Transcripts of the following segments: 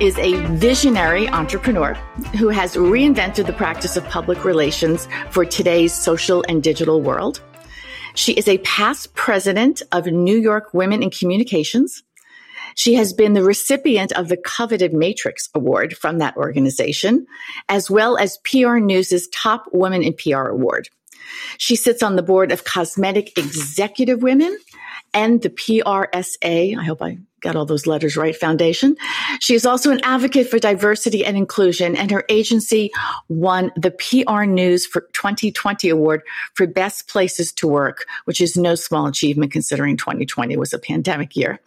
is a visionary entrepreneur who has reinvented the practice of public relations for today's social and digital world. She is a past president of New York Women in Communications. She has been the recipient of the coveted Matrix Award from that organization, as well as PR News's Top Women in PR Award. She sits on the board of Cosmetic Executive Women and the PRSA. I hope I got all those letters right foundation. She is also an advocate for diversity and inclusion and her agency won the PR News for 2020 award for best places to work, which is no small achievement considering 2020 was a pandemic year.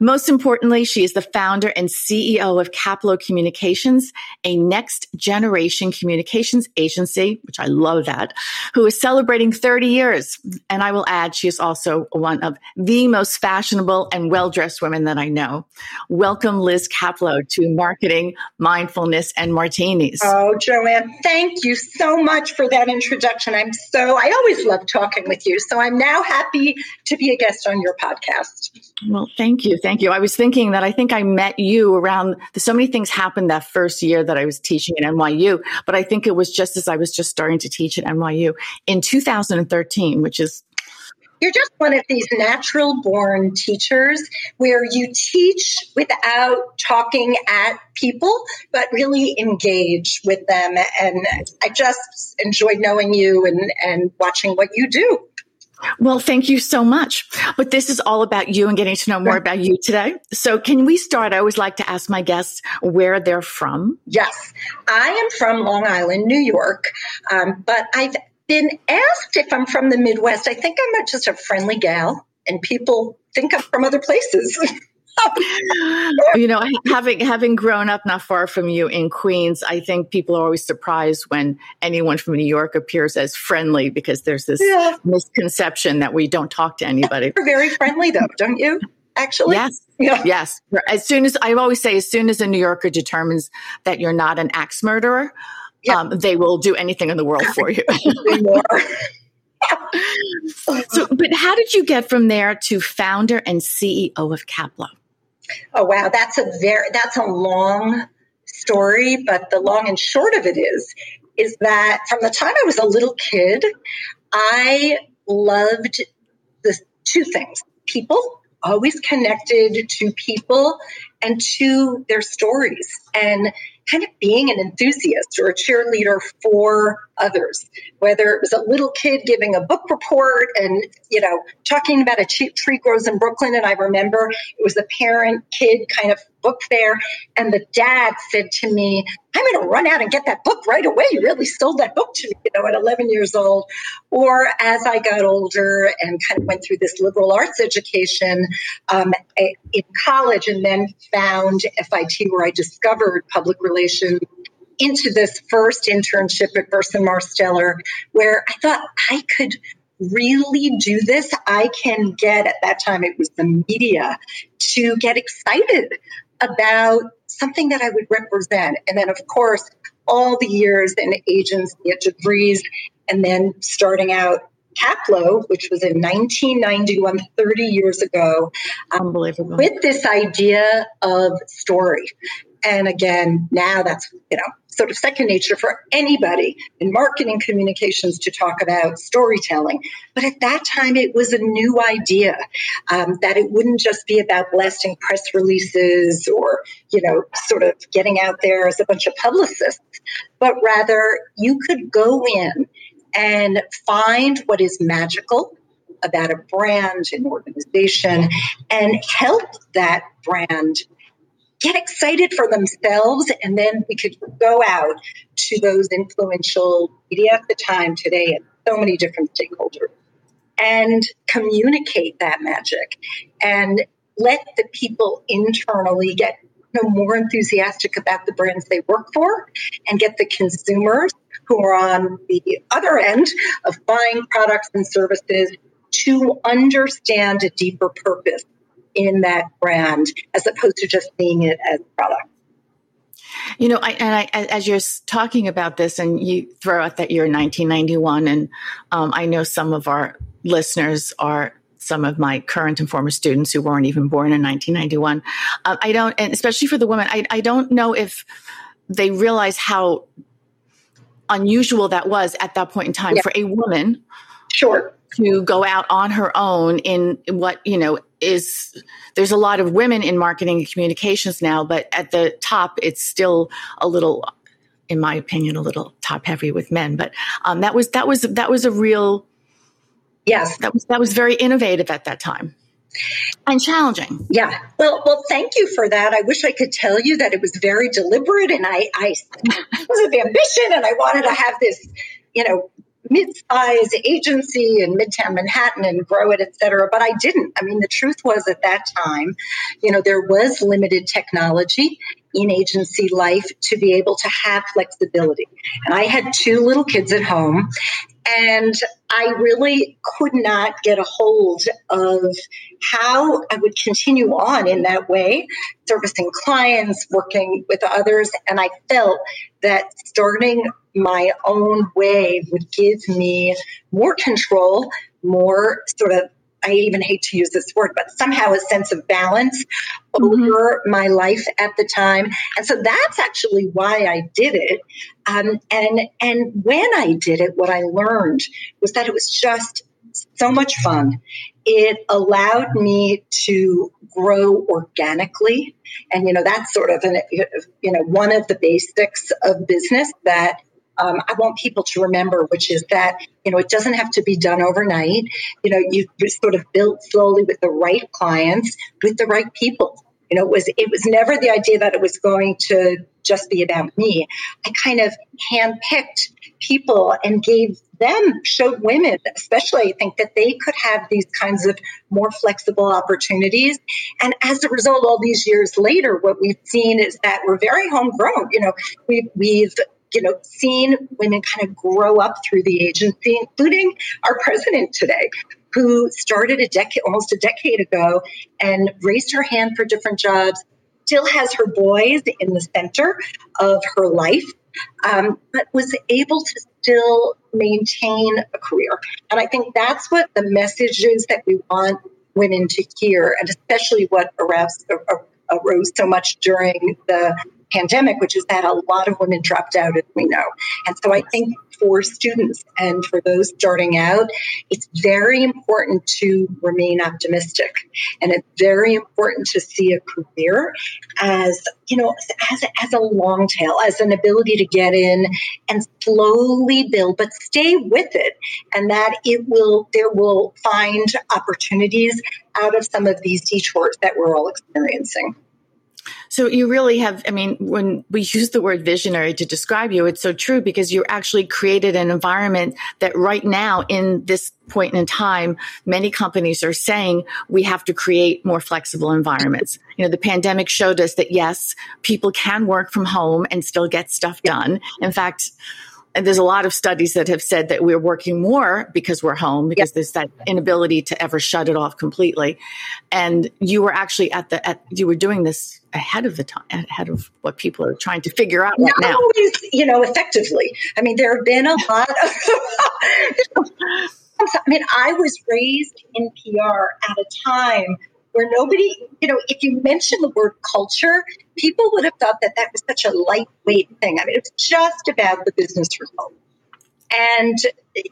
Most importantly, she is the founder and CEO of Kaplow Communications, a next generation communications agency, which I love that, who is celebrating 30 years. And I will add, she is also one of the most fashionable and well dressed women that I know. Welcome, Liz Kaplow, to Marketing, Mindfulness, and Martinis. Oh, Joanne, thank you so much for that introduction. I'm so, I always love talking with you. So I'm now happy to be a guest on your podcast. Well, thank you. Thank you. I was thinking that I think I met you around so many things happened that first year that I was teaching at NYU, but I think it was just as I was just starting to teach at NYU in 2013, which is you're just one of these natural born teachers where you teach without talking at people, but really engage with them. And I just enjoyed knowing you and, and watching what you do. Well, thank you so much. But this is all about you and getting to know more about you today. So, can we start? I always like to ask my guests where they're from. Yes, I am from Long Island, New York, um, but I've been asked if I'm from the Midwest. I think I'm just a friendly gal, and people think I'm from other places. you know, having having grown up not far from you in Queens, I think people are always surprised when anyone from New York appears as friendly because there's this yeah. misconception that we don't talk to anybody. You're very friendly, though, don't you? Actually, yes, yeah. yes. As soon as I always say, as soon as a New Yorker determines that you're not an axe murderer, yeah. um, they will do anything in the world for you. so, but how did you get from there to founder and CEO of Kaplow? Oh wow, that's a very that's a long story, but the long and short of it is is that from the time I was a little kid, I loved the two things. People, always connected to people and to their stories and kind of being an enthusiast or a cheerleader for others, whether it was a little kid giving a book report and, you know, talking about a tree grows in Brooklyn. And I remember it was a parent kid kind of book fair. And the dad said to me, I'm going to run out and get that book right away. You really sold that book to me, you know, at 11 years old. Or as I got older and kind of went through this liberal arts education um, in college and then found FIT where I discovered public relations into this first internship at Burson Marsteller, where I thought I could really do this. I can get, at that time, it was the media, to get excited about something that I would represent. And then, of course, all the years in agency at DeVries, and then starting out Kaplow, which was in 1991, 30 years ago. Um, Unbelievable. With this idea of story. And again, now that's, you know, sort of second nature for anybody in marketing communications to talk about storytelling. But at that time, it was a new idea um, that it wouldn't just be about blasting press releases or, you know, sort of getting out there as a bunch of publicists, but rather you could go in and find what is magical about a brand, an organization, and help that brand get excited for themselves. And then we could go out to those influential media at the time today and so many different stakeholders and communicate that magic and let the people internally get more enthusiastic about the brands they work for and get the consumers who are on the other end of buying products and services to understand a deeper purpose in that brand as opposed to just seeing it as a product. You know, I, and I, as you're talking about this, and you throw out that year 1991, and um, I know some of our listeners are some of my current and former students who weren't even born in 1991. Um, I don't, and especially for the women, I, I don't know if they realize how unusual that was at that point in time yeah. for a woman. Sure. To go out on her own in what, you know, is there's a lot of women in marketing and communications now, but at the top, it's still a little, in my opinion, a little top heavy with men. But um, that was that was that was a real yes that was that was very innovative at that time and challenging. Yeah. Well, well, thank you for that. I wish I could tell you that it was very deliberate and I, I was of ambition and I wanted to have this, you know, mid-size agency in midtown manhattan and grow it et cetera but i didn't i mean the truth was at that time you know there was limited technology in agency life to be able to have flexibility and i had two little kids at home and I really could not get a hold of how I would continue on in that way, servicing clients, working with others. And I felt that starting my own way would give me more control, more sort of I even hate to use this word, but somehow a sense of balance mm-hmm. over my life at the time. And so that's actually why I did it. Um, and and when I did it, what I learned was that it was just so much fun. It allowed me to grow organically, and you know that's sort of an you know one of the basics of business that um, I want people to remember, which is that, you know, it doesn't have to be done overnight. You know, you sort of build slowly with the right clients, with the right people. You know, it was it was never the idea that it was going to just be about me. I kind of handpicked people and gave them, showed women, especially, I think that they could have these kinds of more flexible opportunities. And as a result, all these years later, what we've seen is that we're very homegrown. You know, we've, we've you know, seen women kind of grow up through the agency, including our president today, who started a decade, almost a decade ago, and raised her hand for different jobs. Still has her boys in the center of her life, um, but was able to still maintain a career. And I think that's what the message is that we want women to hear, and especially what arose, arose so much during the pandemic, which is that a lot of women dropped out, as we know. And so I think for students and for those starting out, it's very important to remain optimistic. And it's very important to see a career as, you know, as, as a long tail, as an ability to get in and slowly build, but stay with it. And that it will, there will find opportunities out of some of these detours that we're all experiencing. So you really have, I mean, when we use the word visionary to describe you, it's so true because you actually created an environment that right now in this point in time, many companies are saying we have to create more flexible environments. You know, the pandemic showed us that yes, people can work from home and still get stuff done. In fact, and there's a lot of studies that have said that we're working more because we're home because yep. there's that inability to ever shut it off completely. And you were actually at the at you were doing this ahead of the time ahead of what people are trying to figure out right Not now. always you know effectively. I mean there have been a lot of i mean i was raised in pr at a time where nobody, you know, if you mention the word culture, people would have thought that that was such a lightweight thing. I mean, it's just about the business result. And,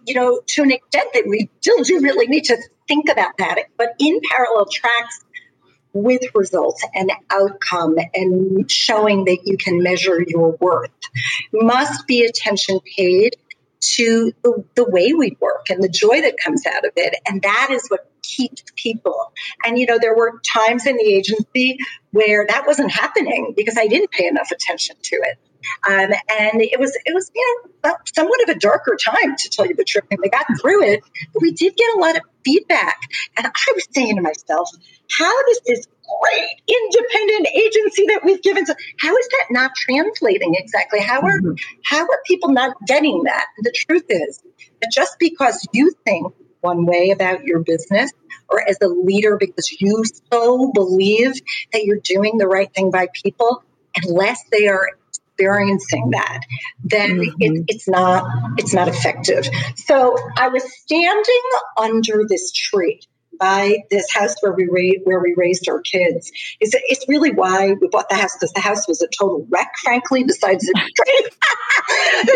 you know, to an extent that we still do really need to think about that, but in parallel tracks with results and outcome and showing that you can measure your worth must be attention paid to the, the way we work and the joy that comes out of it. And that is what keeps people. And, you know, there were times in the agency where that wasn't happening because I didn't pay enough attention to it. Um, and it was, it was, you know, somewhat of a darker time to tell you the truth. And we got through it, but we did get a lot of feedback. And I was saying to myself, how does this great independent agency that we've given. So how is that not translating exactly? How are mm-hmm. how are people not getting that? The truth is that just because you think one way about your business or as a leader because you so believe that you're doing the right thing by people, unless they are experiencing that, then mm-hmm. it, it's not it's not effective. So I was standing under this tree by this house where we ra- where we raised our kids. It's, it's really why we bought the house because the house was a total wreck, frankly. Besides the tree,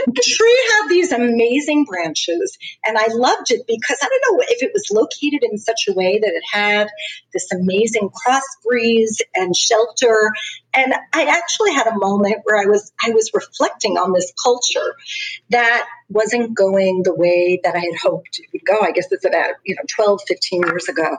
the tree had these amazing branches, and I loved it because I don't know if it was located in such a way that it had this amazing cross breeze and shelter. And I actually had a moment where I was I was reflecting on this culture that wasn't going the way that I had hoped it would go. I guess it's about, you know, 12, 15 years ago.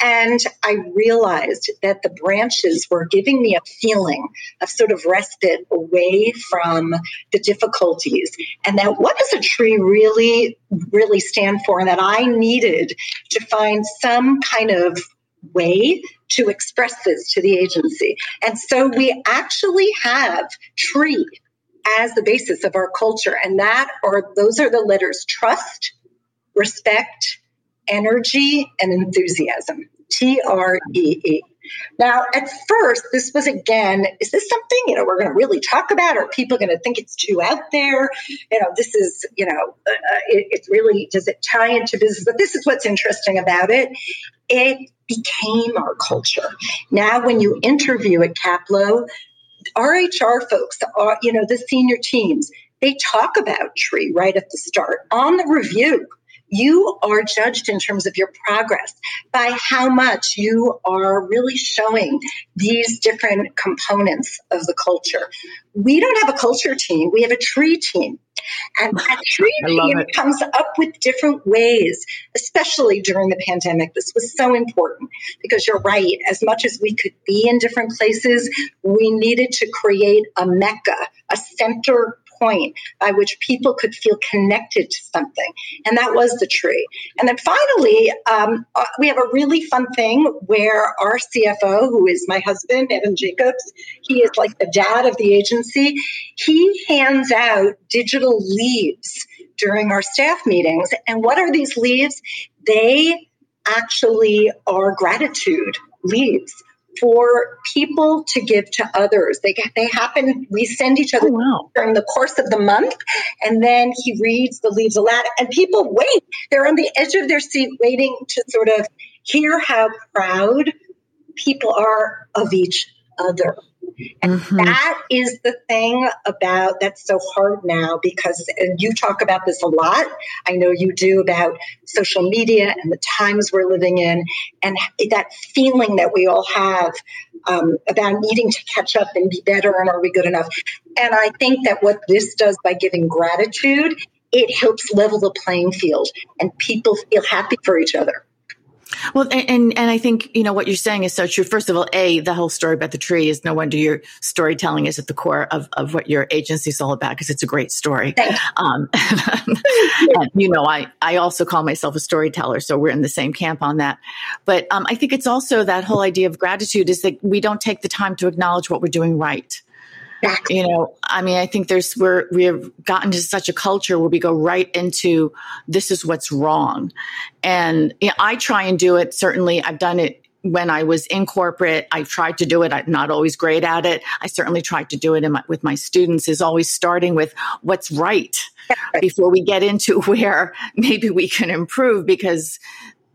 And I realized that the branches were giving me a feeling of sort of respite away from the difficulties. And that what does a tree really, really stand for? And that I needed to find some kind of way to express this to the agency. And so we actually have tree as the basis of our culture. And that or those are the letters trust, respect, energy, and enthusiasm. T R E E. Now, at first, this was again, is this something, you know, we're going to really talk about? Or people going to think it's too out there? You know, this is, you know, uh, uh, it, it really, does it tie into business? But this is what's interesting about it. It became our culture. Now, when you interview at Kaplow, RHR folks, are, you know, the senior teams, they talk about tree right at the start on the review. You are judged in terms of your progress by how much you are really showing these different components of the culture. We don't have a culture team, we have a tree team. And that tree team it. comes up with different ways, especially during the pandemic. This was so important because you're right. As much as we could be in different places, we needed to create a mecca, a center point by which people could feel connected to something. And that was the tree. And then finally, um, uh, we have a really fun thing where our CFO, who is my husband, Evan Jacobs, he is like the dad of the agency. He hands out digital leaves during our staff meetings. And what are these leaves? They actually are gratitude leaves for people to give to others. They they happen. We send each other oh, wow. during the course of the month, and then he reads the leaves aloud, and people wait. They're on the edge of their seat, waiting to sort of hear how proud people are of each other. And mm-hmm. that is the thing about that's so hard now because you talk about this a lot. I know you do about social media and the times we're living in, and that feeling that we all have um, about needing to catch up and be better and are we good enough. And I think that what this does by giving gratitude, it helps level the playing field and people feel happy for each other. Well, and, and I think, you know, what you're saying is so true. First of all, A, the whole story about the tree is no wonder your storytelling is at the core of, of what your agency is all about because it's a great story. Um, and, you know, I, I also call myself a storyteller, so we're in the same camp on that. But um, I think it's also that whole idea of gratitude is that we don't take the time to acknowledge what we're doing right. You know, I mean, I think there's we're we have gotten to such a culture where we go right into this is what's wrong, and you know, I try and do it. Certainly, I've done it when I was in corporate. I've tried to do it. I'm not always great at it. I certainly tried to do it my, with my students. Is always starting with what's right before we get into where maybe we can improve because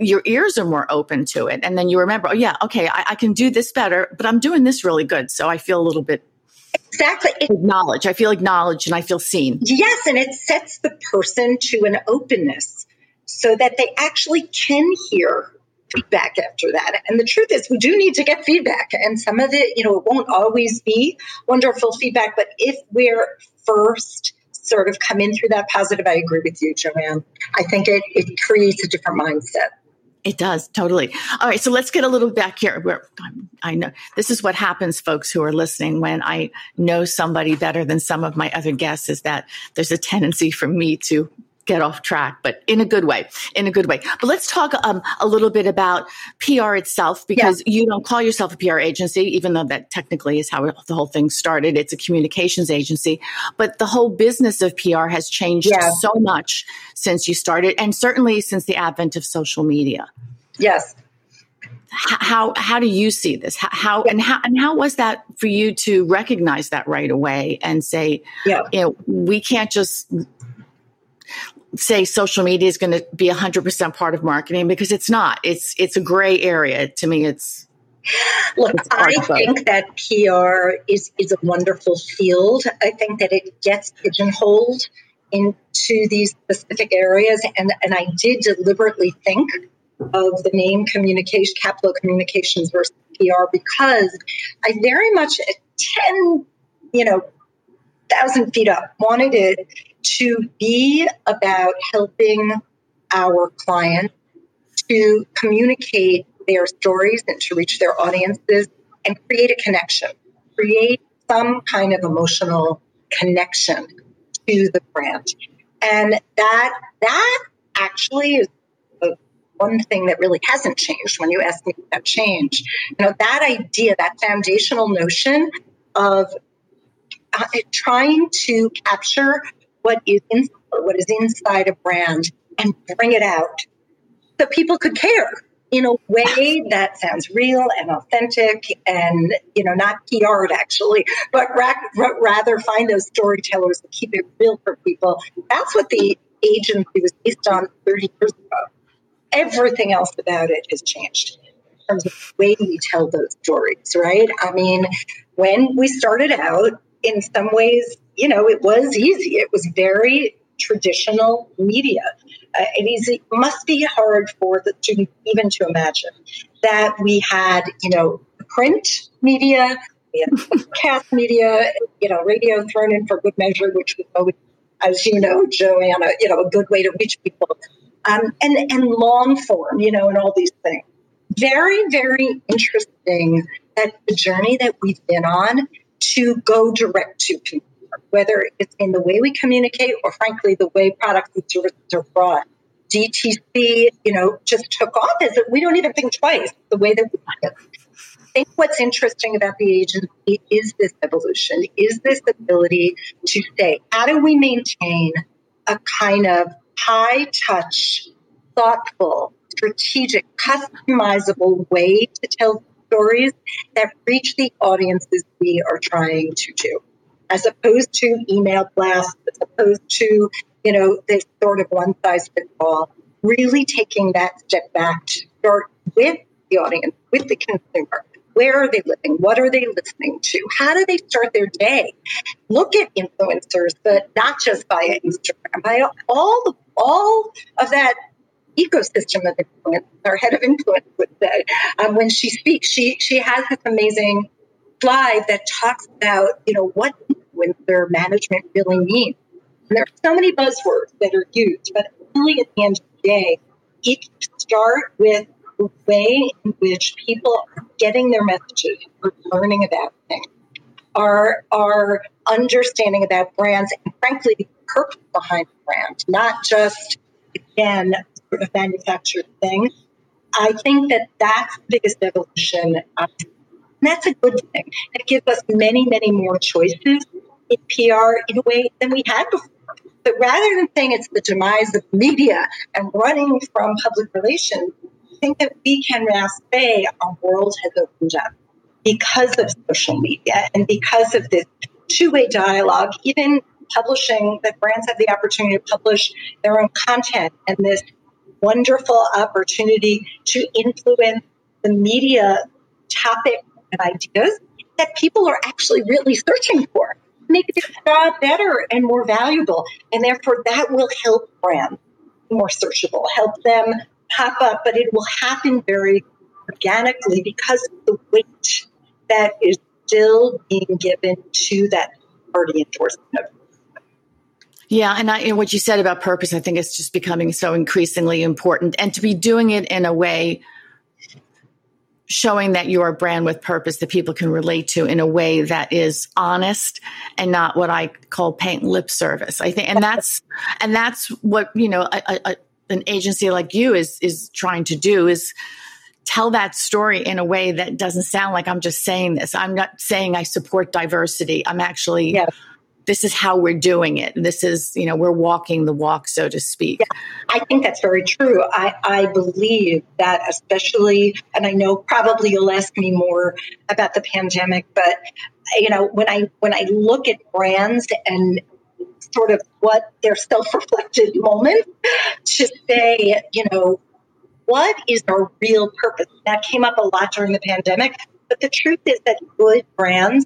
your ears are more open to it. And then you remember, oh, yeah, okay, I, I, can do this better, but I'm doing this really good. So I feel a little bit Exactly. Acknowledge. I feel acknowledged and I feel seen. Yes, and it sets the person to an openness so that they actually can hear feedback after that. And the truth is, we do need to get feedback. And some of it, you know, it won't always be wonderful feedback, but if we're first sort of come in through that positive, I agree with you, Joanne. I think it, it creates a different mindset. It does totally. All right, so let's get a little back here. Where I know this is what happens, folks who are listening. When I know somebody better than some of my other guests, is that there's a tendency for me to get off track, but in a good way, in a good way. But let's talk um, a little bit about PR itself because yeah. you don't call yourself a PR agency, even though that technically is how the whole thing started. It's a communications agency, but the whole business of PR has changed yeah. so much since you started, and certainly since the advent of social media. Yes. How how do you see this? How, yeah. and how and how was that for you to recognize that right away and say, yeah. you know, we can't just say social media is going to be 100% part of marketing because it's not. It's it's a gray area. To me it's Look, it's I think that PR is is a wonderful field. I think that it gets pigeonholed into these specific areas and and I did deliberately think of the name communication Kaplow Communications versus PR because I very much at 10, you know, thousand feet up wanted it to be about helping our clients to communicate their stories and to reach their audiences and create a connection, create some kind of emotional connection to the brand. And that that actually is one thing that really hasn't changed when you ask me about change. You know, that idea, that foundational notion of uh, trying to capture what is in, what is inside a brand and bring it out so people could care in a way that sounds real and authentic and you know not PR'd actually, but ra- rather find those storytellers and keep it real for people. That's what the agency was based on 30 years ago. Everything else about it has changed in terms of the way we tell those stories, right? I mean, when we started out, in some ways, you know, it was easy. It was very traditional media. Uh, it is it must be hard for the student even to imagine that we had, you know, print media, we had cast media, you know, radio thrown in for good measure, which was as you know, Joanna, you know, a good way to reach people, um, and and long form, you know, and all these things. Very, very interesting that the journey that we've been on to go direct to consumer, whether it's in the way we communicate or frankly the way products and services are brought. DTC, you know, just took off as we don't even think twice the way that we I think what's interesting about the agency is this evolution, is this ability to say, how do we maintain a kind of high touch, thoughtful, strategic, customizable way to tell stories that reach the audiences we are trying to do, as opposed to email blasts, as opposed to, you know, this sort of one size fits all. Really taking that step back to start with the audience, with the consumer. Where are they living? What are they listening to? How do they start their day? Look at influencers, but not just via Instagram, by all the, all of that ecosystem of influence. Our head of influence would say um, when she speaks, she she has this amazing slide that talks about you know what influencer management really means. And there are so many buzzwords that are used, but really at the end of the day, each start with the way in which people are getting their messages or learning about things. Our, our understanding about brands and frankly the purpose behind the brand, not just again sort of manufactured thing. I think that that's the biggest evolution. Um, that's a good thing. It gives us many, many more choices in PR in a way than we had before. But rather than saying it's the demise of media and running from public relations, I think that we can now say our world has opened up because of social media and because of this two-way dialogue, even publishing that brands have the opportunity to publish their own content and this wonderful opportunity to influence the media topic and ideas that people are actually really searching for. Make their job better and more valuable. And therefore, that will help brands more searchable, help them pop up, but it will happen very organically because of the weight that is still being given to that party endorsement yeah, and, I, and what you said about purpose, I think it's just becoming so increasingly important, and to be doing it in a way showing that you're a brand with purpose that people can relate to in a way that is honest and not what I call paint lip service. I think, and that's, and that's what, you know, a, a, an agency like you is, is trying to do is tell that story in a way that doesn't sound like I'm just saying this. I'm not saying I support diversity. I'm actually, yes. This is how we're doing it. This is, you know, we're walking the walk, so to speak. Yeah, I think that's very true. I, I believe that, especially, and I know probably you'll ask me more about the pandemic, but you know, when I when I look at brands and sort of what their self-reflected moment to say, you know, what is our real purpose? That came up a lot during the pandemic. But the truth is that good brands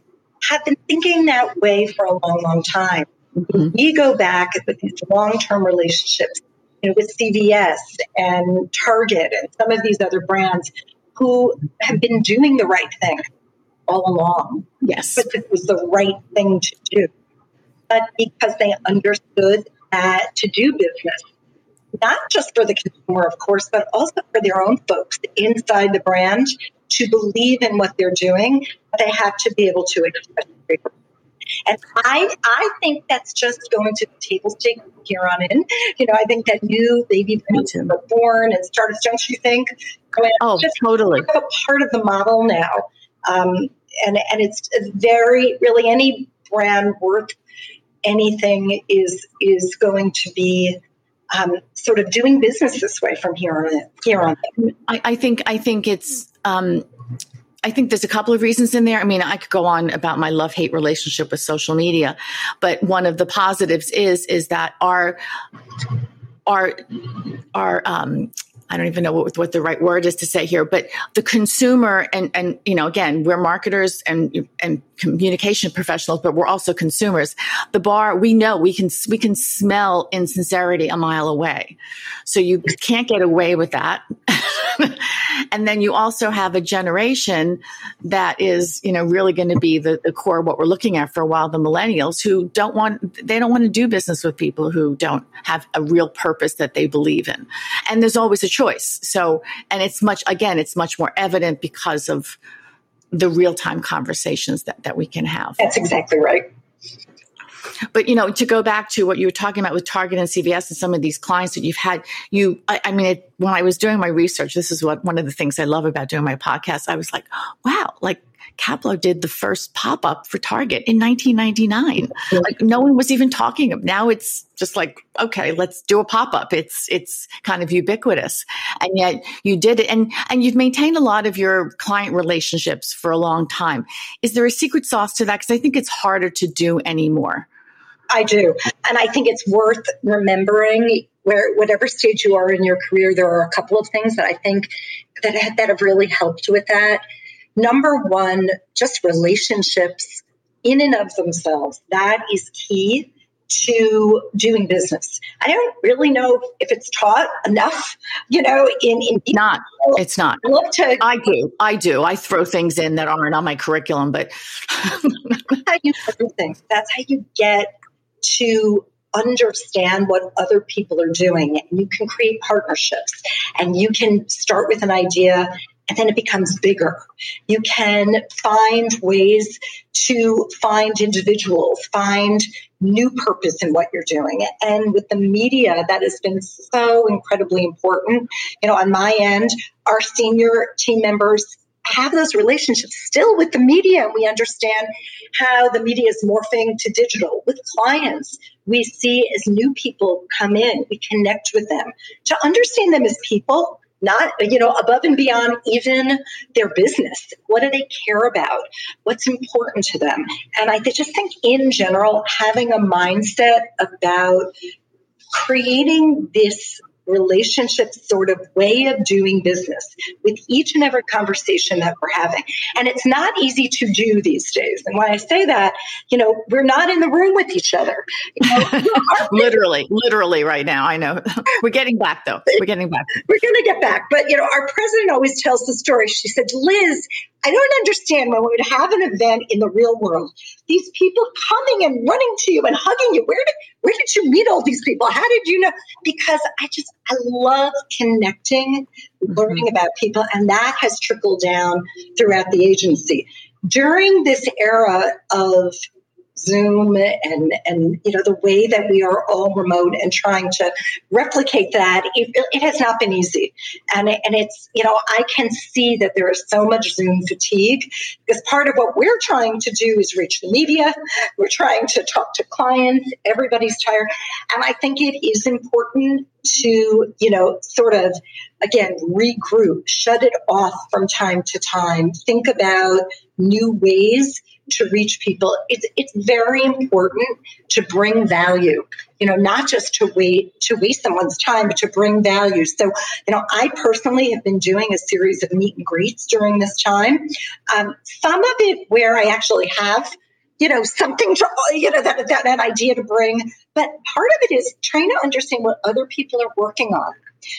have been thinking that way for a long, long time. Mm-hmm. We go back with these long term relationships you know, with CVS and Target and some of these other brands who have been doing the right thing all along. Yes. But it was the right thing to do. But because they understood that to do business not just for the consumer, of course, but also for their own folks inside the brand to believe in what they're doing. They have to be able to express and I, I think that's just going to the table stake here on in. You know, I think that new baby boomers were born and started, don't you think? Oh, just totally. A part of the model now. Um, and, and it's very, really any brand worth anything is, is going to be um, sort of doing business this way from here on. Here on. I, I think I think it's. Um, I think there's a couple of reasons in there. I mean, I could go on about my love hate relationship with social media, but one of the positives is is that our our our um, I don't even know what, what the right word is to say here, but the consumer and, and, you know, again, we're marketers and, and communication professionals, but we're also consumers. The bar, we know we can, we can smell insincerity a mile away. So you can't get away with that. and then you also have a generation that is, you know, really going to be the, the core of what we're looking at for a while, the millennials who don't want, they don't want to do business with people who don't have a real purpose that they believe in. And there's always a choice. So, and it's much, again, it's much more evident because of the real time conversations that, that we can have. That's exactly right. But you know, to go back to what you were talking about with Target and CVS and some of these clients that you've had, you, I, I mean, it, when I was doing my research, this is what one of the things I love about doing my podcast. I was like, wow, like Kaplow did the first pop up for Target in 1999. Like no one was even talking of. Now it's just like, okay, let's do a pop up. It's it's kind of ubiquitous, and yet you did it, and and you've maintained a lot of your client relationships for a long time. Is there a secret sauce to that? Because I think it's harder to do anymore. I do, and I think it's worth remembering where whatever stage you are in your career, there are a couple of things that I think that that have really helped with that Number one, just relationships in and of themselves. That is key to doing business. I don't really know if it's taught enough, you know, in, in not it's not. I love to I do. I do. I throw things in that aren't on my curriculum, but that's how you do things. That's how you get to understand what other people are doing and you can create partnerships and you can start with an idea and then it becomes bigger. You can find ways to find individuals, find new purpose in what you're doing. And with the media, that has been so incredibly important. You know, on my end, our senior team members have those relationships still with the media we understand how the media is morphing to digital with clients we see as new people come in we connect with them to understand them as people not you know above and beyond even their business. What do they care about? What's important to them? And i just think in general having a mindset about creating this relationship sort of way of doing business with each and every conversation that we're having. And it's not easy to do these days. And when I say that, you know, we're not in the room with each other. You know, literally, literally right now. I know. we're getting back though. We're getting back. We're going to get back. But, you know, our president always tells the story. She said, Liz, I don't understand when we would have an event in the real world, these people coming and running to you and hugging you. Where did where did you meet all these people? How did you know? Because I just I love connecting mm-hmm. learning about people, and that has trickled down throughout the agency. During this era of Zoom and and you know the way that we are all remote and trying to replicate that it, it has not been easy. And and it's you know I can see that there is so much Zoom fatigue because part of what we're trying to do is reach the media. We're trying to talk to clients. Everybody's tired. And I think it is important to you know sort of again regroup shut it off from time to time. Think about new ways to reach people, it's, it's very important to bring value, you know, not just to wait, to waste someone's time, but to bring value. So, you know, I personally have been doing a series of meet and greets during this time. Um, some of it where I actually have you know something to you know that, that that idea to bring but part of it is trying to understand what other people are working on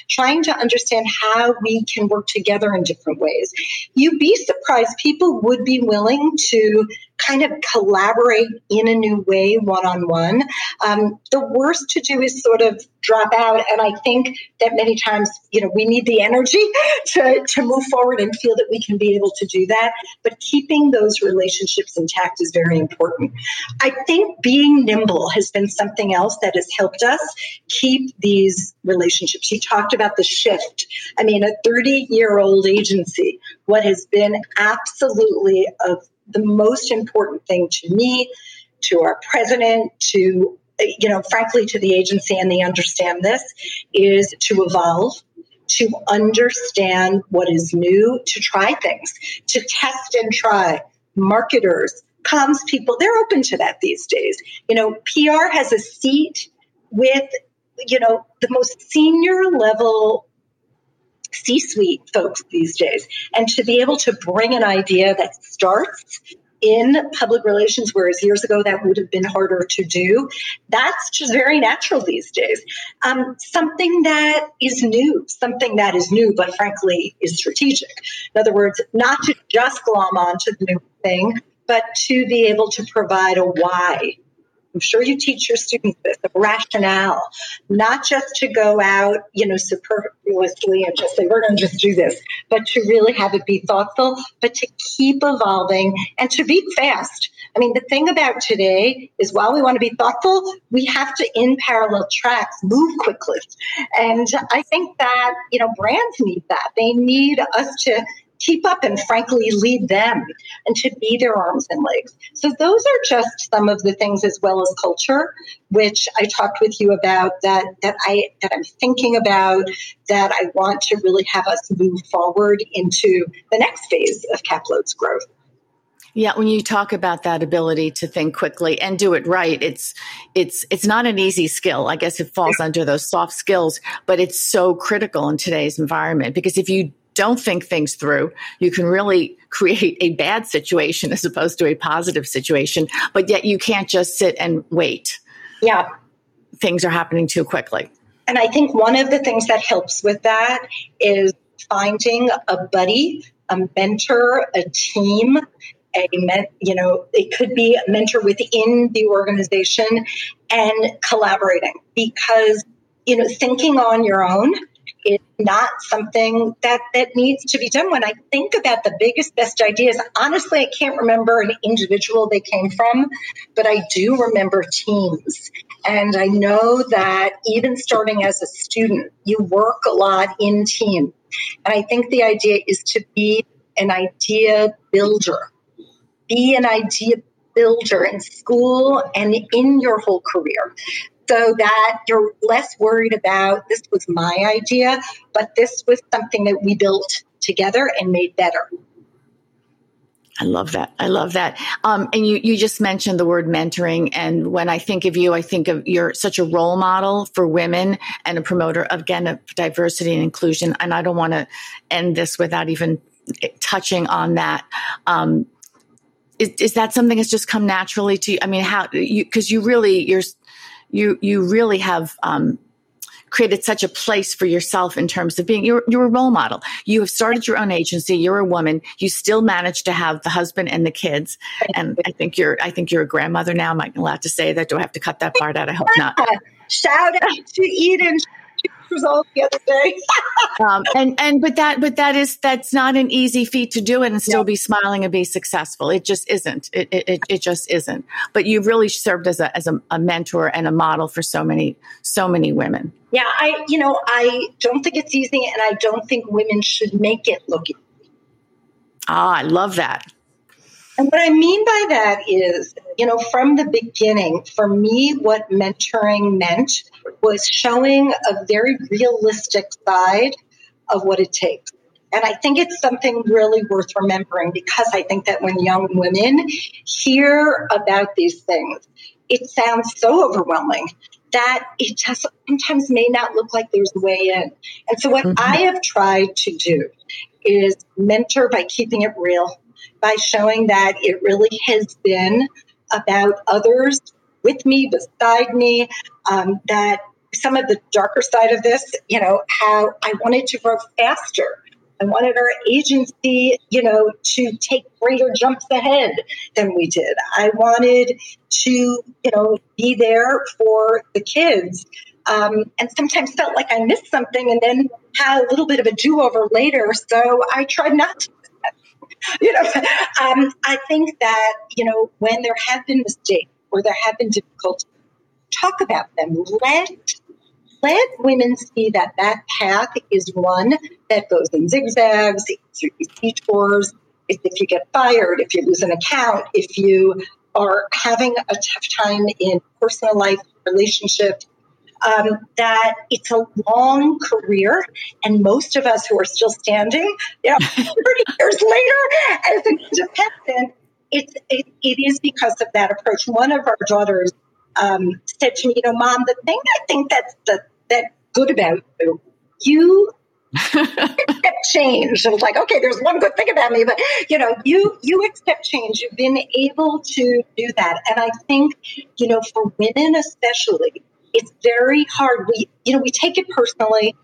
trying to understand how we can work together in different ways. You'd be surprised, people would be willing to kind of collaborate in a new way one on one. The worst to do is sort of drop out. And I think that many times, you know, we need the energy to, to move forward and feel that we can be able to do that. But keeping those relationships intact is very important. I think being nimble has been something else that has helped us keep these relationships. You talked about the shift. I mean, a 30 year old agency, what has been absolutely of the most important thing to me, to our president, to you know, frankly, to the agency, and they understand this, is to evolve, to understand what is new, to try things, to test and try. Marketers, comms people, they're open to that these days. You know, PR has a seat with, you know, the most senior level C suite folks these days. And to be able to bring an idea that starts in public relations, whereas years ago that would have been harder to do. That's just very natural these days. Um, something that is new, something that is new, but frankly is strategic. In other words, not to just glom onto the new thing, but to be able to provide a why I'm sure you teach your students this, the rationale, not just to go out, you know, superfluously and just say, we're going to just do this, but to really have it be thoughtful, but to keep evolving and to be fast. I mean, the thing about today is while we want to be thoughtful, we have to, in parallel tracks, move quickly. And I think that, you know, brands need that. They need us to keep up and frankly lead them and to be their arms and legs. So those are just some of the things as well as culture, which I talked with you about that that I that I'm thinking about that I want to really have us move forward into the next phase of Kaplow's growth. Yeah, when you talk about that ability to think quickly and do it right, it's it's it's not an easy skill. I guess it falls under those soft skills, but it's so critical in today's environment because if you don't think things through, you can really create a bad situation as opposed to a positive situation. But yet you can't just sit and wait. Yeah. Things are happening too quickly. And I think one of the things that helps with that is finding a buddy, a mentor, a team, a men, you know, it could be a mentor within the organization and collaborating because you know thinking on your own is not something that that needs to be done. When I think about the biggest, best ideas, honestly, I can't remember an individual they came from, but I do remember teams. And I know that even starting as a student, you work a lot in team. And I think the idea is to be an idea builder. Be an idea builder in school and in your whole career so that you're less worried about this was my idea, but this was something that we built together and made better. I love that. I love that. Um, and you, you just mentioned the word mentoring. And when I think of you, I think of you're such a role model for women and a promoter of, again, of diversity and inclusion. And I don't want to end this without even touching on that. Um, is, is, that something that's just come naturally to you? I mean, how you, cause you really, you're, you you really have um, created such a place for yourself in terms of being you're, you're a role model. You have started your own agency. You're a woman. You still manage to have the husband and the kids. And i think you're i think you're a grandmother now. Am i allowed to say that. Do i have to cut that part out? I hope not. Shout out to eden the other day. um, and and but that but that is that's not an easy feat to do it and still no. be smiling and be successful. It just isn't. It, it it just isn't. But you've really served as a as a, a mentor and a model for so many so many women. Yeah, I you know I don't think it's easy, and I don't think women should make it look easy. Ah, I love that. And what I mean by that is, you know, from the beginning, for me, what mentoring meant was showing a very realistic side of what it takes. And I think it's something really worth remembering because I think that when young women hear about these things, it sounds so overwhelming that it just sometimes may not look like there's a way in. And so, what mm-hmm. I have tried to do is mentor by keeping it real, by showing that it really has been about others with me, beside me, um, that some of the darker side of this, you know, how I wanted to grow faster. I wanted our agency, you know, to take greater jumps ahead than we did. I wanted to, you know, be there for the kids. Um, and sometimes felt like I missed something and then had a little bit of a do over later. So I tried not to. You know, um, I think that, you know, when there have been mistakes or there have been difficulties, talk about them. Let let women see that that path is one that goes in zigzags, through detours. If, if you get fired, if you lose an account, if you are having a tough time in personal life, relationship, um, that it's a long career, and most of us who are still standing, know, 30 years later as an independent, it's, it, it is because of that approach. One of our daughters um, said to me, you know, mom, the thing I think that's the, that good about you, you accept change. I was like, okay, there's one good thing about me, but you know, you you accept change. You've been able to do that, and I think you know, for women especially, it's very hard. We you know, we take it personally.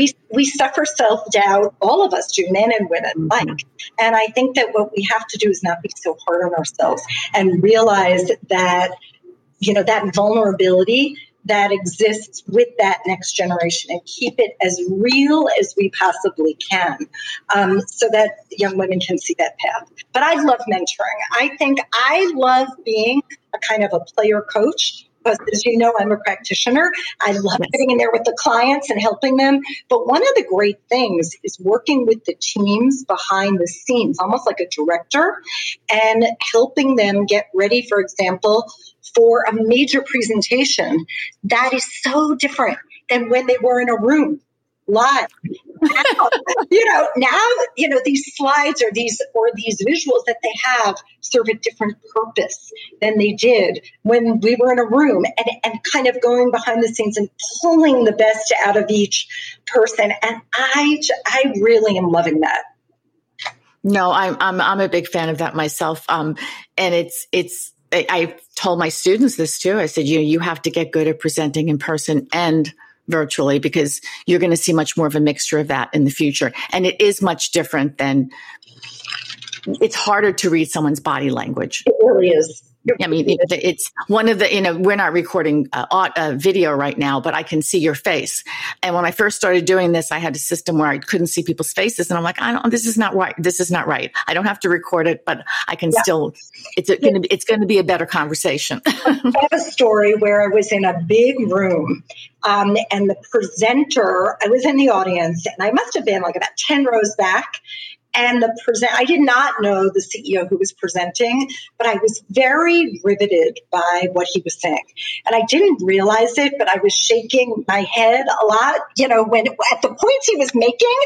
We, we suffer self doubt. All of us do, men and women mm-hmm. alike. And I think that what we have to do is not be so hard on ourselves and realize that you know that vulnerability that exists with that next generation and keep it as real as we possibly can um, so that young women can see that path. But I love mentoring. I think I love being a kind of a player coach because as you know, I'm a practitioner. I love getting in there with the clients and helping them. But one of the great things is working with the teams behind the scenes, almost like a director, and helping them get ready, for example, for a major presentation. That is so different than when they were in a room live. Now, you know, now you know these slides or these or these visuals that they have serve a different purpose than they did when we were in a room and, and kind of going behind the scenes and pulling the best out of each person. And I I really am loving that. No, I'm I'm I'm a big fan of that myself. Um, and it's it's I, I told my students this too. I said, you know, you have to get good at presenting in person and virtually because you're going to see much more of a mixture of that in the future. And it is much different than it's harder to read someone's body language. It really is. I mean, it's one of the, you know, we're not recording a, a, video right now, but I can see your face. And when I first started doing this, I had a system where I couldn't see people's faces. And I'm like, I don't, this is not right. This is not right. I don't have to record it, but I can yeah. still, it's going to be, it's going to be a better conversation. I have a story where I was in a big room um, and the presenter, I was in the audience and I must have been like about 10 rows back and the present i did not know the ceo who was presenting but i was very riveted by what he was saying. And i didn't realize it but i was shaking my head a lot you know when at the points he was making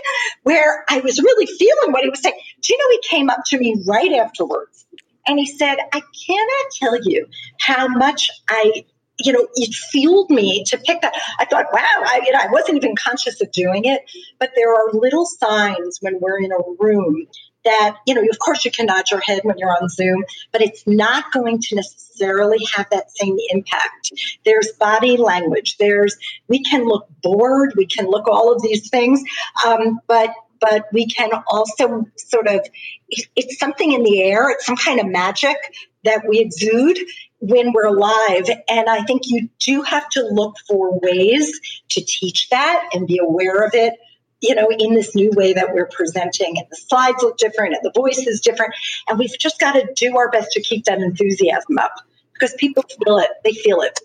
where i was really feeling what he was saying. Do you know he came up to me right afterwards and he said i cannot tell you how much i you know, it fueled me to pick that. I thought, wow, I, you know, I wasn't even conscious of doing it, but there are little signs when we're in a room that, you know, of course you can nod your head when you're on Zoom, but it's not going to necessarily have that same impact. There's body language. There's, we can look bored. We can look all of these things. Um, but but we can also sort of it's something in the air it's some kind of magic that we exude when we're live. And I think you do have to look for ways to teach that and be aware of it, you know, in this new way that we're presenting. And the slides look different and the voice is different. And we've just got to do our best to keep that enthusiasm up because people feel it. They feel it.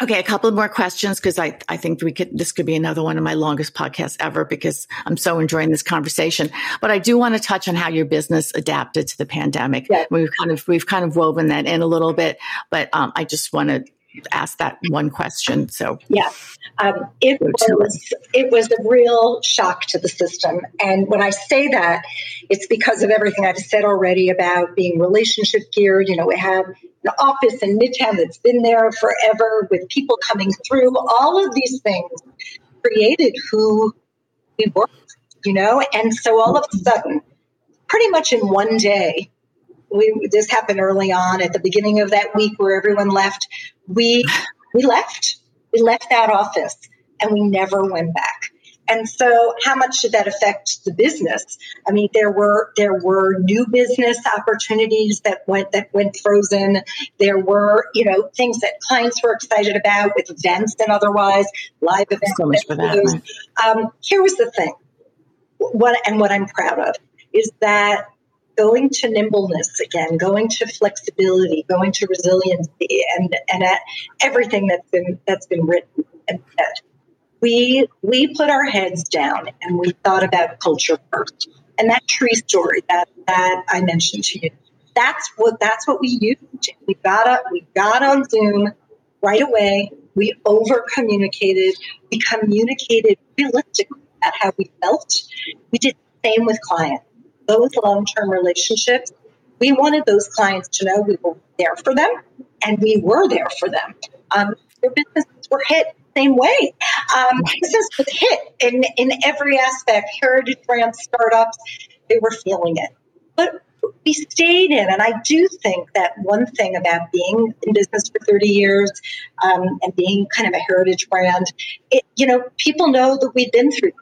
Okay, a couple more questions because I, I think we could this could be another one of my longest podcasts ever because I'm so enjoying this conversation. But I do want to touch on how your business adapted to the pandemic. Yeah. We've kind of we've kind of woven that in a little bit, but um, I just want to ask that one question. So yeah, um, it was it was a real shock to the system, and when I say that, it's because of everything I've said already about being relationship geared. You know, we have an office in Midtown that's been there forever with people coming through. All of these things created who we were. You know, and so all of a sudden, pretty much in one day, we this happened early on at the beginning of that week where everyone left. We we left. We left that office and we never went back. And so how much did that affect the business? I mean, there were there were new business opportunities that went that went frozen. There were, you know, things that clients were excited about with events and otherwise, live events. So much for that. Um, here was the thing. What and what I'm proud of is that going to nimbleness again, going to flexibility, going to resiliency, and and at everything that's been that's been written and said. We we put our heads down and we thought about culture first. And that tree story that that I mentioned to you, that's what that's what we used. We got up, we got on Zoom right away. We over communicated. We communicated realistically at how we felt. We did the same with clients those long term relationships, we wanted those clients to know we were there for them and we were there for them. Um, their businesses were hit the same way. Um, business was hit in, in every aspect. Heritage brand startups, they were feeling it. But we stayed in. And I do think that one thing about being in business for 30 years um, and being kind of a heritage brand, it, you know, people know that we've been through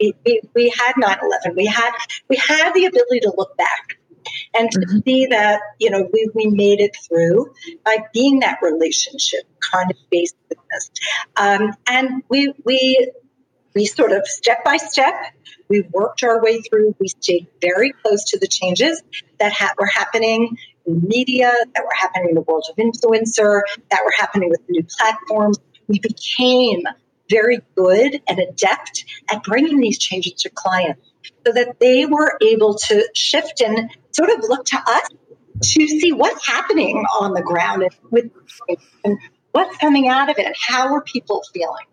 we, we, had 9-11 we had we had the ability to look back and to mm-hmm. see that you know we, we made it through by being that relationship kind of based business um, and we we we sort of step by step we worked our way through we stayed very close to the changes that ha- were happening in media that were happening in the world of influencer that were happening with new platforms. We became very good and adept at bringing these changes to clients so that they were able to shift and sort of look to us to see what's happening on the ground and with and what's coming out of it and how are people feeling.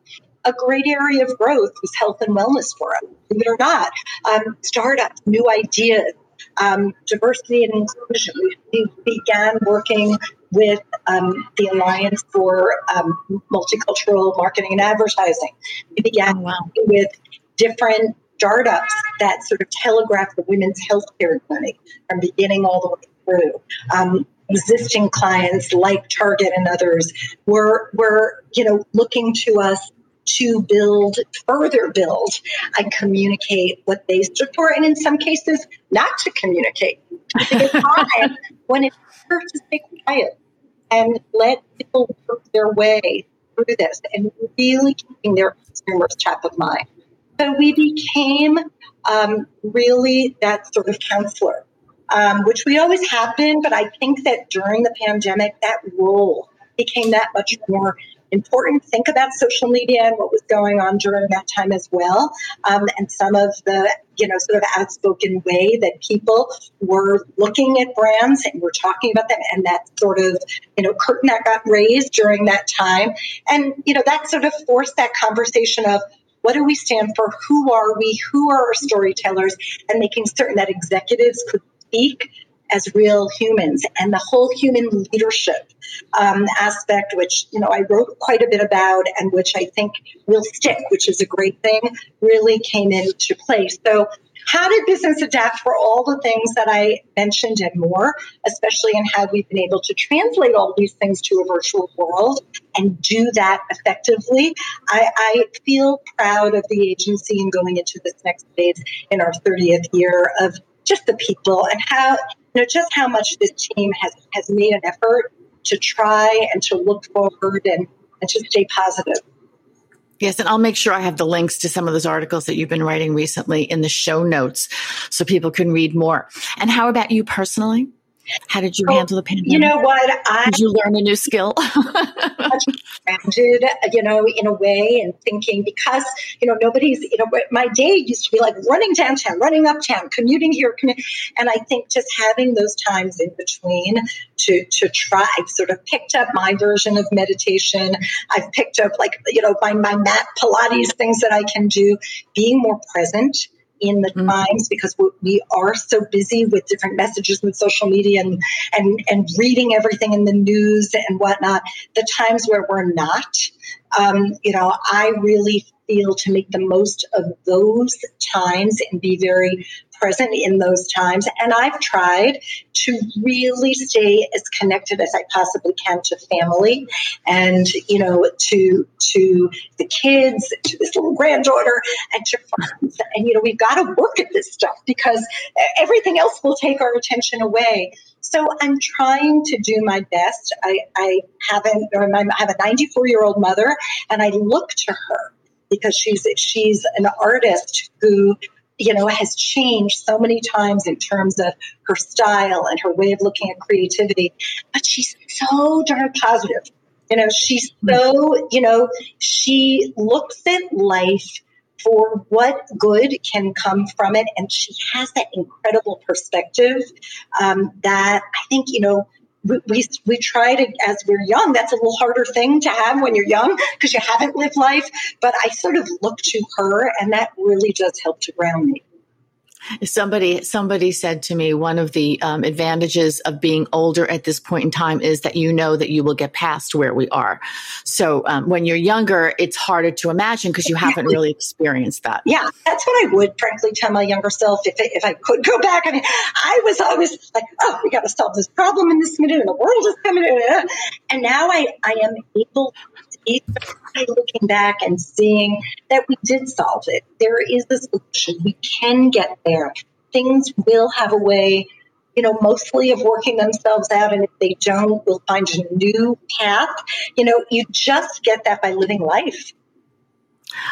A great area of growth was health and wellness for us believe it or not. Um, startups new ideas um, diversity and inclusion we, began working with um, the Alliance for um, Multicultural Marketing and Advertising. We began oh, wow. with different startups that sort of telegraph the women's healthcare clinic from beginning all the way through. Um, existing clients like Target and others were were you know looking to us to build further build and communicate what they stood for, and in some cases not to communicate. when it's better to stay quiet and let people work their way through this and really keeping their consumers top of mind. So we became um, really that sort of counselor, um, which we always have been, but I think that during the pandemic, that role became that much more important. Think about social media and what was going on during that time as well, um, and some of the you know sort of outspoken way that people were looking at brands and were talking about them, and that sort of you know curtain that got raised during that time, and you know that sort of forced that conversation of what do we stand for? Who are we? Who are our storytellers? And making certain that executives could speak as real humans and the whole human leadership um, aspect, which you know I wrote quite a bit about and which I think will stick, which is a great thing, really came into place. So. How did business adapt for all the things that I mentioned and more, especially in how we've been able to translate all these things to a virtual world and do that effectively? I, I feel proud of the agency in going into this next phase in our 30th year of just the people and how you know just how much this team has has made an effort to try and to look forward and, and to stay positive. Yes, and I'll make sure I have the links to some of those articles that you've been writing recently in the show notes so people can read more. And how about you personally? How did you handle the pandemic? You know what? I, did you learn a new skill? grounded, you know, in a way, and thinking because you know nobody's, you know, my day used to be like running downtown, running uptown, commuting here, commuting, and I think just having those times in between to to try. I've sort of picked up my version of meditation. I've picked up like you know my my mat Pilates things that I can do, being more present in the mm-hmm. times because we are so busy with different messages and social media and, and, and reading everything in the news and whatnot. The times where we're not, um, you know, I really feel to make the most of those times and be very present in those times. And I've tried to really stay as connected as I possibly can to family and, you know, to to the kids, to this little granddaughter, and to friends. And, you know, we've got to work at this stuff because everything else will take our attention away. So I'm trying to do my best. I, I haven't, I have a 94 year old mother, and I look to her because she's she's an artist who you know, has changed so many times in terms of her style and her way of looking at creativity. But she's so darn positive. You know, she's so, you know, she looks at life for what good can come from it. And she has that incredible perspective um, that I think, you know, we, we, try to, as we're young, that's a little harder thing to have when you're young because you haven't lived life. But I sort of look to her, and that really does help to ground me. Somebody, somebody said to me, one of the um, advantages of being older at this point in time is that you know that you will get past where we are. So um, when you're younger, it's harder to imagine because you haven't really experienced that. Yeah, that's what I would frankly tell my younger self if, if I could go back. I mean, I was always like, oh, we got to solve this problem in this minute, and the world is coming. And now I, I am able to looking back and seeing that we did solve it. There is a solution. We can get there. Things will have a way, you know, mostly of working themselves out. And if they don't, we'll find a new path. You know, you just get that by living life.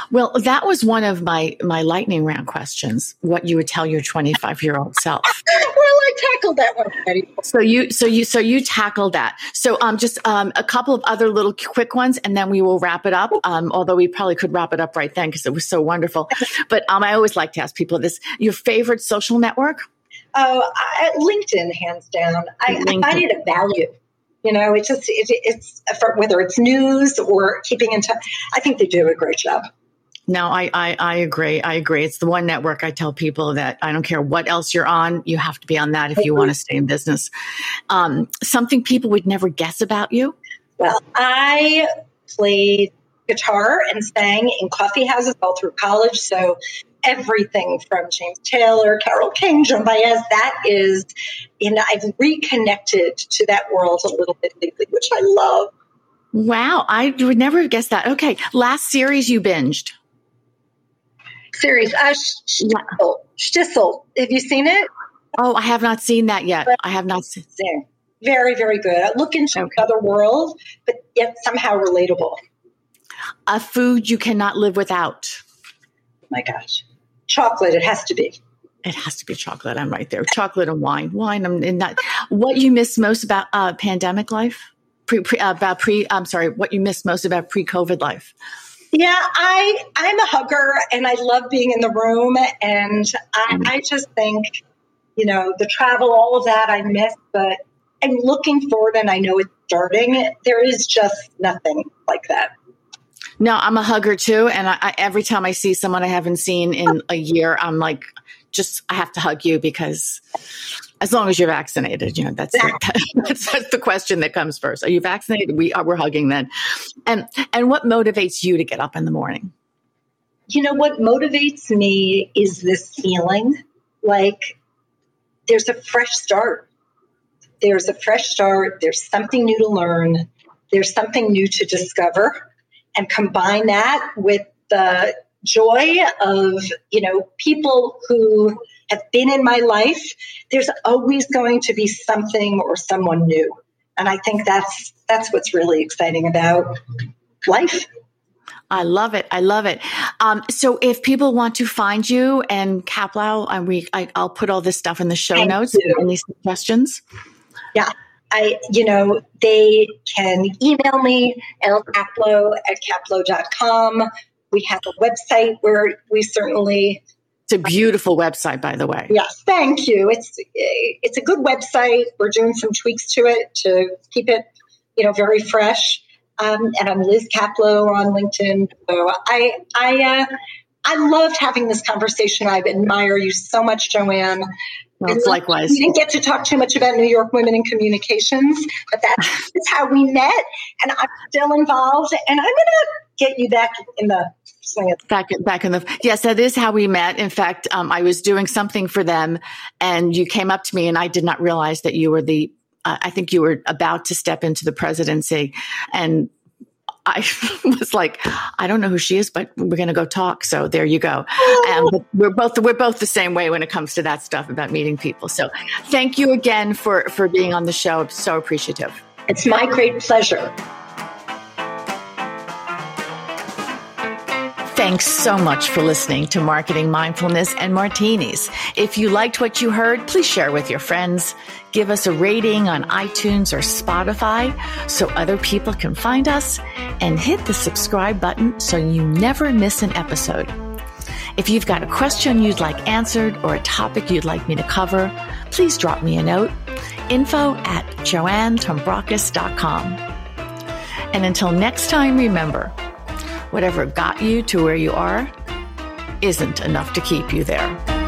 Well, that was one of my my lightning round questions. What you would tell your 25 year old self? tackled that one already. So you so you so you tackled that. So um, just um, a couple of other little quick ones, and then we will wrap it up. Um, although we probably could wrap it up right then because it was so wonderful. But um, I always like to ask people this: your favorite social network? Oh, I, LinkedIn, hands down. I, I find it a value. You know, it's just it, it's for, whether it's news or keeping in touch. I think they do a great job. No, I, I, I agree. I agree. It's the one network I tell people that I don't care what else you're on, you have to be on that if you want to stay in business. Um, something people would never guess about you. Well, I played guitar and sang in coffee houses all through college. So everything from James Taylor, Carole King, Joan Baez, that is, and I've reconnected to that world a little bit lately, which I love. Wow, I would never have guessed that. Okay, last series you binged. Series, uh, Shtisel. Shtisel. Have you seen it? Oh, I have not seen that yet. I have not seen. it. Very, very good. Look into okay. another world, but yet somehow relatable. A food you cannot live without. My gosh chocolate. It has to be. It has to be chocolate. I'm right there. Chocolate and wine. Wine. I'm in that. What you miss most about uh, pandemic life? Pre, pre, uh, about pre. I'm sorry. What you miss most about pre-COVID life? Yeah, I I'm a hugger and I love being in the room and I, mm-hmm. I just think you know the travel, all of that I miss, but I'm looking forward and I know it's starting. There is just nothing like that. No, I'm a hugger too, and I, I, every time I see someone I haven't seen in a year, I'm like, just I have to hug you because as long as you're vaccinated, you know that's the, that's, that's the question that comes first. Are you vaccinated? We are. We're hugging then. And and what motivates you to get up in the morning? You know what motivates me is this feeling like there's a fresh start. There's a fresh start. There's something new to learn. There's something new to discover and combine that with the joy of, you know, people who have been in my life, there's always going to be something or someone new. And I think that's that's what's really exciting about life. I love it. I love it. Um, so if people want to find you and Kaplow, I, we, I, will put all this stuff in the show Thank notes. You. Any suggestions? Yeah. I, you know, they can email me, lkaplow at kaplow.com. We have a website where we certainly it's a beautiful website, by the way. Yes, thank you. It's it's a good website. We're doing some tweaks to it to keep it, you know, very fresh. Um, and I'm Liz Kaplow on LinkedIn. So I I uh, I loved having this conversation. I admire you so much, Joanne. Well, likewise. We didn't get to talk too much about New York Women in Communications, but that's how we met, and I'm still involved. And I'm going to get you back in the Back, back in the yes, that is how we met. In fact, um, I was doing something for them, and you came up to me, and I did not realize that you were the. Uh, I think you were about to step into the presidency, and I was like, I don't know who she is, but we're going to go talk. So there you go. Um, we're both we're both the same way when it comes to that stuff about meeting people. So thank you again for for being on the show. I'm so appreciative. It's my great pleasure. Thanks so much for listening to Marketing Mindfulness and Martinis. If you liked what you heard, please share with your friends. Give us a rating on iTunes or Spotify so other people can find us and hit the subscribe button so you never miss an episode. If you've got a question you'd like answered or a topic you'd like me to cover, please drop me a note. Info at joannetombrakos.com. And until next time, remember, whatever got you to where you are isn't enough to keep you there.